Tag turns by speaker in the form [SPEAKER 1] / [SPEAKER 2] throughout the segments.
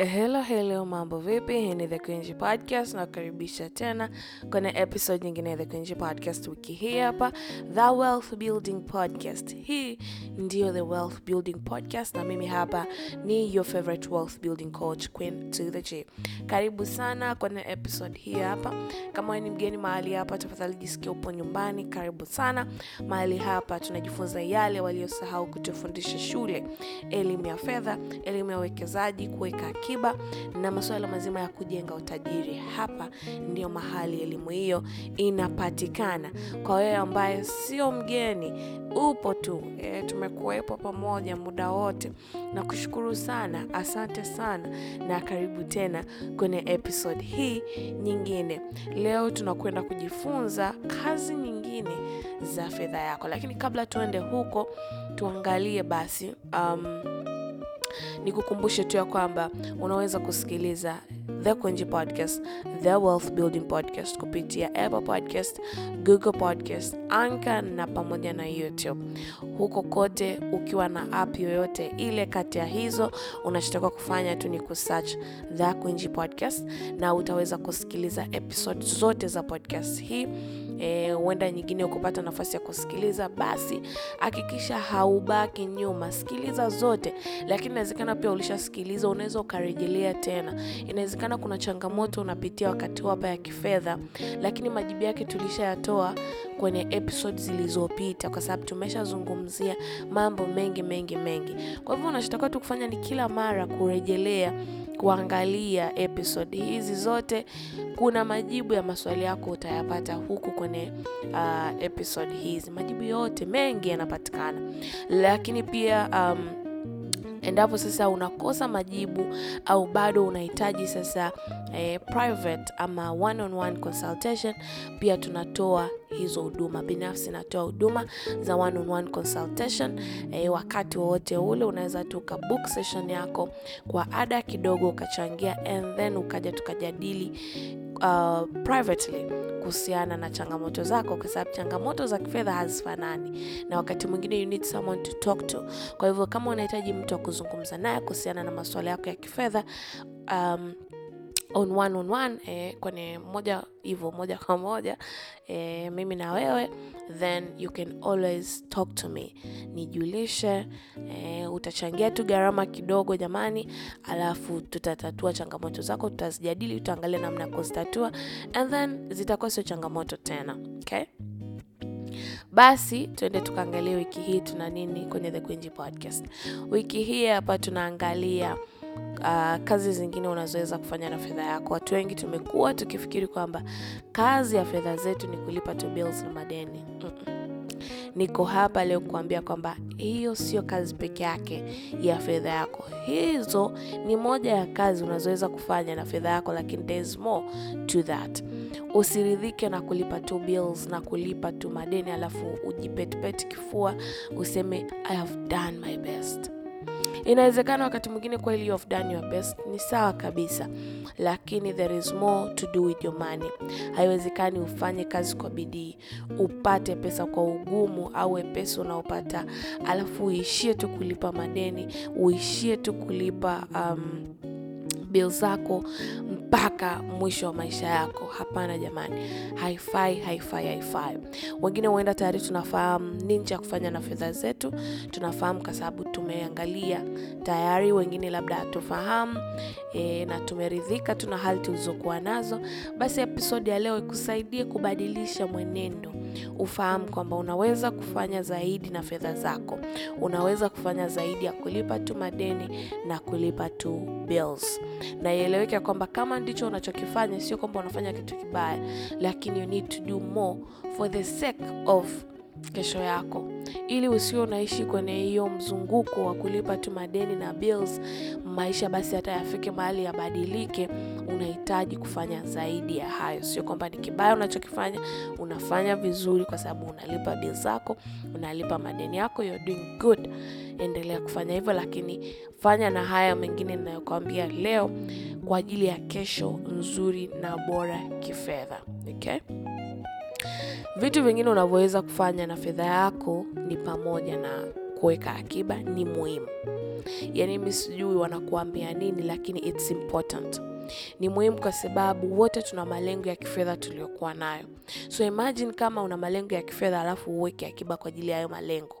[SPEAKER 1] Hello hello, mambo vipi? Hii ni The Quinji Podcast nakukaribisha tena kwenye episode nyingine ya The Quinji Podcast. Wiki hii hapa The Wealth Building Podcast. Hii ndio The Wealth Building Podcast na mimi hapa ni your favorite wealth building coach Queen to the G. Karibu sana kwenye episode hii hapa. Kama ni mgeni mahali hapa, tafadhali jisikia upo nyumbani. Karibu sana mahali hapa, tunajifunza yale waliosahau kutufundisha shule: elimu ya fedha, elimu ya uwekezaji, kuweka akiba na masuala mazima ya kujenga utajiri. Hapa ndio mahali elimu hiyo inapatikana. Kwa wewe ambaye sio mgeni, upo tu e, tumekuwepo pamoja muda wote na kushukuru sana, asante sana na karibu tena kwenye episode hii nyingine. Leo tunakwenda kujifunza kazi nyingine za fedha yako, lakini kabla tuende huko, tuangalie basi um, nikukumbushe tu ya kwamba unaweza kusikiliza The Kwenji Podcast, The Wealth Building Podcast kupitia Apple Podcast, Google Podcast, Anchor na pamoja na YouTube. Huko kote ukiwa na app yoyote ile kati ya hizo, unachotakiwa kufanya tu ni kusearch The Kwenji Podcast na utaweza kusikiliza episode zote za podcast hii huenda e, nyingine ukupata nafasi ya kusikiliza, basi hakikisha haubaki nyuma, sikiliza zote. Lakini inawezekana pia ulishasikiliza, unaweza ukarejelea tena. Inawezekana kuna changamoto unapitia wakati hapa ya kifedha, lakini majibu yake tulishayatoa kwenye episode zilizopita, kwa sababu tumeshazungumzia mambo mengi mengi mengi. Kwa hivyo unachotakiwa tu kufanya ni kila mara kurejelea kuangalia episode hizi zote. Kuna majibu ya maswali yako utayapata huku kwenye uh, episode hizi. Majibu yote mengi yanapatikana, lakini pia um, endapo sasa unakosa majibu au bado unahitaji sasa eh, private ama one on one consultation, pia tunatoa hizo huduma. Binafsi natoa huduma za one on one consultation eh, wakati wowote ule unaweza tu ukabook session yako kwa ada kidogo, ukachangia and then ukaja tukajadili uh, privately kuhusiana na changamoto zako, kwa sababu changamoto za kifedha hazifanani, na wakati mwingine you need someone to talk to. Kwa hivyo kama unahitaji mtu wa kuzungumza naye kuhusiana na masuala yako ya kifedha um, on one on one eh, kwenye moja hivyo moja kwa moja eh, mimi na wewe, then you can always talk to me, nijulishe. Eh, utachangia tu gharama kidogo jamani, alafu tutatatua changamoto zako, tutazijadili, tutaangalia namna ya kuzitatua and then zitakuwa sio changamoto tena. Okay, basi tuende tukaangalia wiki hii tuna nini kwenye The Queenji Podcast. Wiki hii hapa tunaangalia Uh, kazi zingine unazoweza kufanya na fedha yako. Watu wengi tumekuwa tukifikiri kwamba kazi ya fedha zetu ni kulipa tu bills na madeni. mm -mm. Niko hapa leo kuambia kwamba hiyo sio kazi peke yake ya fedha yako. Hizo ni moja ya kazi unazoweza kufanya na fedha yako, lakini there's more to that. Usiridhike na kulipa tu bills na kulipa tu madeni alafu ujipetipeti kifua useme I have done my best. Inawezekana wakati mwingine kweli you have done your best, ni sawa kabisa, lakini there is more to do with your money. Haiwezekani ufanye kazi kwa bidii upate pesa kwa ugumu au wepesi unaopata, alafu uishie tu kulipa madeni, uishie tu kulipa um, bill zako mpaka mwisho wa maisha yako. Hapana jamani, haifai, haifai, haifai. Wengine huenda tayari tunafahamu nini cha kufanya na fedha zetu, tunafahamu kwa sababu tumeangalia tayari. Wengine labda hatufahamu e, na tumeridhika tuna hali tulizokuwa nazo. Basi episodi ya leo ikusaidie kubadilisha mwenendo, ufahamu kwamba unaweza kufanya zaidi na fedha zako, unaweza kufanya zaidi ya kulipa tu madeni na kulipa tu bills. Na ieleweke kwamba kama ndicho unachokifanya, sio kwamba unafanya kitu kibaya, lakini you need to do more for the sake of kesho yako, ili usio unaishi kwenye hiyo mzunguko wa kulipa tu madeni na bills. Maisha basi hata yafike mahali yabadilike, unahitaji kufanya zaidi ya hayo. Sio kwamba ni kibaya unachokifanya, unafanya vizuri kwa sababu unalipa bills zako, unalipa madeni yako, you're doing good. Endelea kufanya hivyo, lakini fanya na haya mengine ninayokuambia leo kwa ajili ya kesho nzuri na bora kifedha. Okay? Vitu vingine unavyoweza kufanya na fedha yako ni pamoja na kuweka akiba ni muhimu. Yaani mi sijui wanakuambia nini, lakini it's important. Ni muhimu kwa sababu wote tuna malengo ya kifedha tuliokuwa nayo. So imagine kama una malengo ya kifedha alafu uweke akiba kwa ajili ya hayo malengo.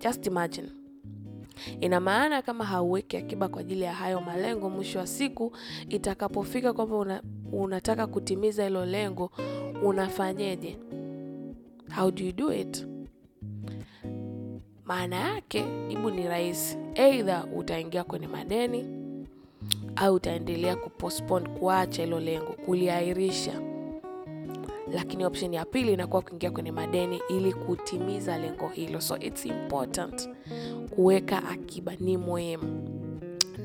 [SPEAKER 1] Just imagine. Ina maana kama hauweki akiba kwa ajili ya hayo malengo, mwisho wa siku itakapofika kwamba una, unataka kutimiza hilo lengo, unafanyeje? How do you do it? Maana yake jibu ni rahisi, either utaingia kwenye madeni au utaendelea kupostpone, kuacha hilo lengo, kuliahirisha. Lakini option ya pili inakuwa kuingia kwenye madeni ili kutimiza lengo hilo. So it's important kuweka akiba, ni muhimu.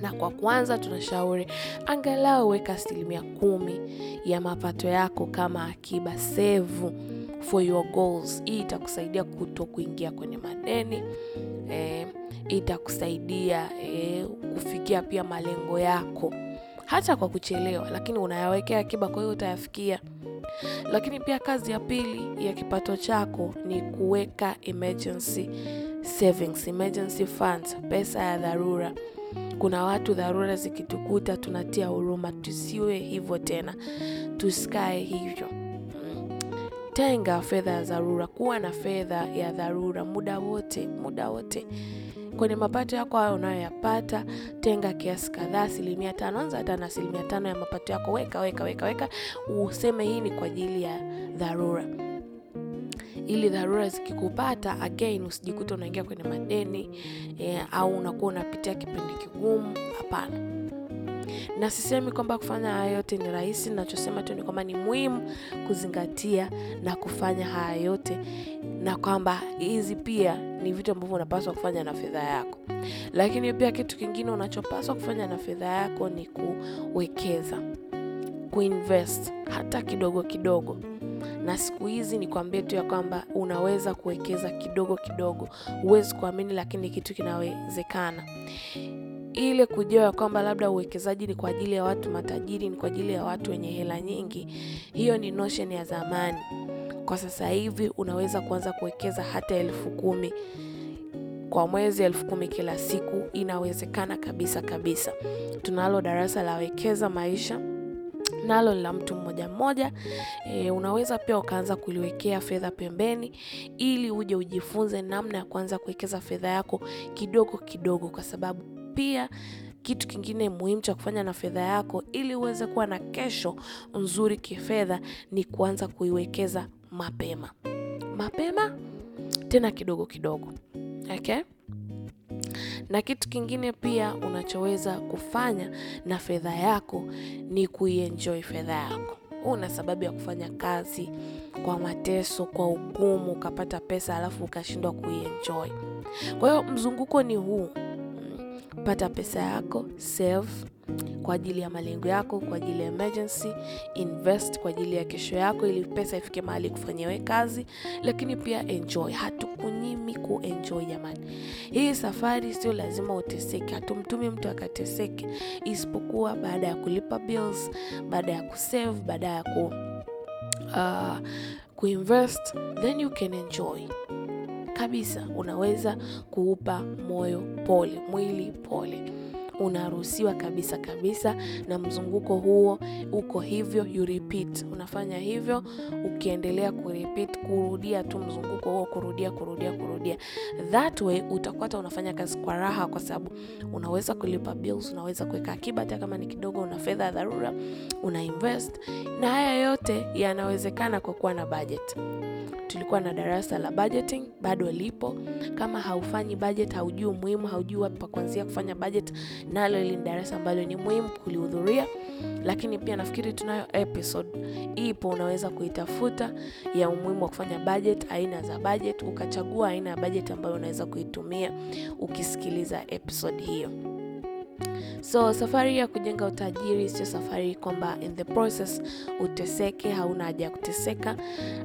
[SPEAKER 1] Na kwa kwanza tunashauri angalau weka asilimia kumi ya mapato yako kama akiba, save for your goals. Hii itakusaidia kuto kuingia kwenye madeni eh, itakusaidia eh, kufikia pia malengo yako hata kwa kuchelewa, lakini unayawekea akiba, kwa hiyo utayafikia. Lakini pia kazi ya pili ya kipato chako ni kuweka emergency savings, emergency funds, pesa ya dharura. Kuna watu dharura zikitukuta tunatia huruma, tusiwe hivyo tena, tusikae hivyo. Tenga fedha ya dharura, kuwa na fedha ya dharura muda wote, muda wote kwenye mapato yako hayo unayoyapata, tenga kiasi kadhaa, asilimia tano. Anza hata na asilimia tano ya mapato yako, weka weka weka weka, useme hii ni kwa ajili ya dharura, ili dharura zikikupata, again usijikuta unaingia kwenye madeni eh, au unakuwa unapitia kipindi kigumu. Hapana. Na sisemi kwamba kufanya haya yote ni rahisi. Nachosema tu ni kwamba ni muhimu kuzingatia na kufanya haya yote, na kwamba hizi pia ni vitu ambavyo unapaswa kufanya na fedha yako. Lakini pia kitu kingine unachopaswa kufanya na fedha yako ni kuwekeza, kuinvest hata kidogo kidogo. Na siku hizi nikwambie tu ya kwamba unaweza kuwekeza kidogo kidogo. Huwezi kuamini, lakini kitu kinawezekana ile kujua ya kwamba labda uwekezaji ni kwa ajili ya watu matajiri, ni kwa ajili ya watu wenye hela nyingi, hiyo ni notion ya zamani. Kwa sasa hivi unaweza kuanza kuwekeza hata elfu kumi kwa mwezi, elfu kumi kila siku, inawezekana kabisa kabisa. Tunalo darasa la Wekeza Maisha, nalo ni la mtu mmoja mmoja. E, unaweza pia ukaanza kuliwekea fedha pembeni, ili uje ujifunze namna ya kuanza kuwekeza fedha yako kidogo kidogo, kwa sababu pia kitu kingine muhimu cha kufanya na fedha yako ili uweze kuwa na kesho nzuri kifedha ni kuanza kuiwekeza mapema mapema, tena kidogo kidogo, okay? Na kitu kingine pia unachoweza kufanya na fedha yako ni kuienjoy fedha yako. Una sababu ya kufanya kazi kwa mateso, kwa ugumu, ukapata pesa alafu ukashindwa kuienjoy. Kwa hiyo mzunguko ni huu Pata pesa yako, save kwa ajili ya malengo yako, kwa ajili ya emergency, invest kwa ajili ya kesho yako, ili pesa ifike mahali kufanyiwe kazi, lakini pia enjoy. Hatukunyimi kuenjoy jamani. Hii safari sio lazima uteseke, hatumtumi mtu akateseke, isipokuwa baada ya kulipa bills, baada ya kusave, baada ya ku uh, kuinvest, then you can enjoy kabisa. Unaweza kuupa moyo pole, mwili pole, unaruhusiwa kabisa kabisa. Na mzunguko huo uko hivyo, you repeat, unafanya hivyo ukiendelea kurepeat, kurudia tu mzunguko huo, kurudia kurudia kurudia. That way utakuwa unafanya kazi kwa raha, kwa sababu unaweza kulipa bills, unaweza kuweka akiba hata kama ni kidogo, una fedha ya dharura, una invest, na haya yote yanawezekana kwa kuwa na budget. Tulikuwa na darasa la budgeting, bado lipo. Kama haufanyi budget, haujui umuhimu, haujui wapi pa kuanzia kufanya budget, nalo ili ni darasa ambalo ni muhimu kulihudhuria. Lakini pia nafikiri tunayo episode ipo, unaweza kuitafuta ya umuhimu wa kufanya budget, aina za budget, ukachagua aina ya budget ambayo unaweza kuitumia ukisikiliza episode hiyo. So safari ya kujenga utajiri sio safari kwamba in the process uteseke. Hauna haja ya kuteseka,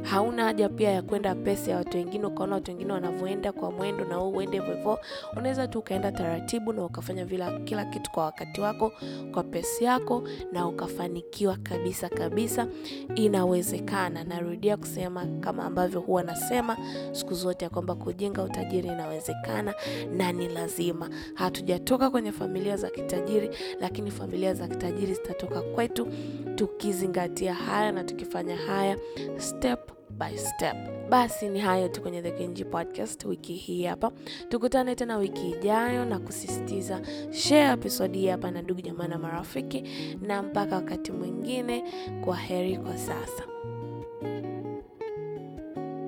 [SPEAKER 1] hauna haja pia ya kwenda pesa ya watu wengine, ukaona watu wengine wanavyoenda kwa mwendo na wewe uende hivyo hivyo. Unaweza tu ukaenda taratibu na ukafanya vila, kila kitu kwa wakati wako, kwa pesa yako na ukafanikiwa kabisa kabisa. Inawezekana. Narudia kusema kama ambavyo huwa nasema siku zote ya kwamba kujenga utajiri inawezekana na ni lazima. Hatujatoka kwenye familia za kitajiri, lakini familia za kitajiri zitatoka kwetu tukizingatia haya na tukifanya haya step by step. Basi ni hayo tu kwenye The Kenji Podcast wiki hii hapa. Tukutane tena wiki ijayo, na kusisitiza share episode hii hapa na ndugu jamaa na marafiki, na mpaka wakati mwingine, kwa heri kwa sasa.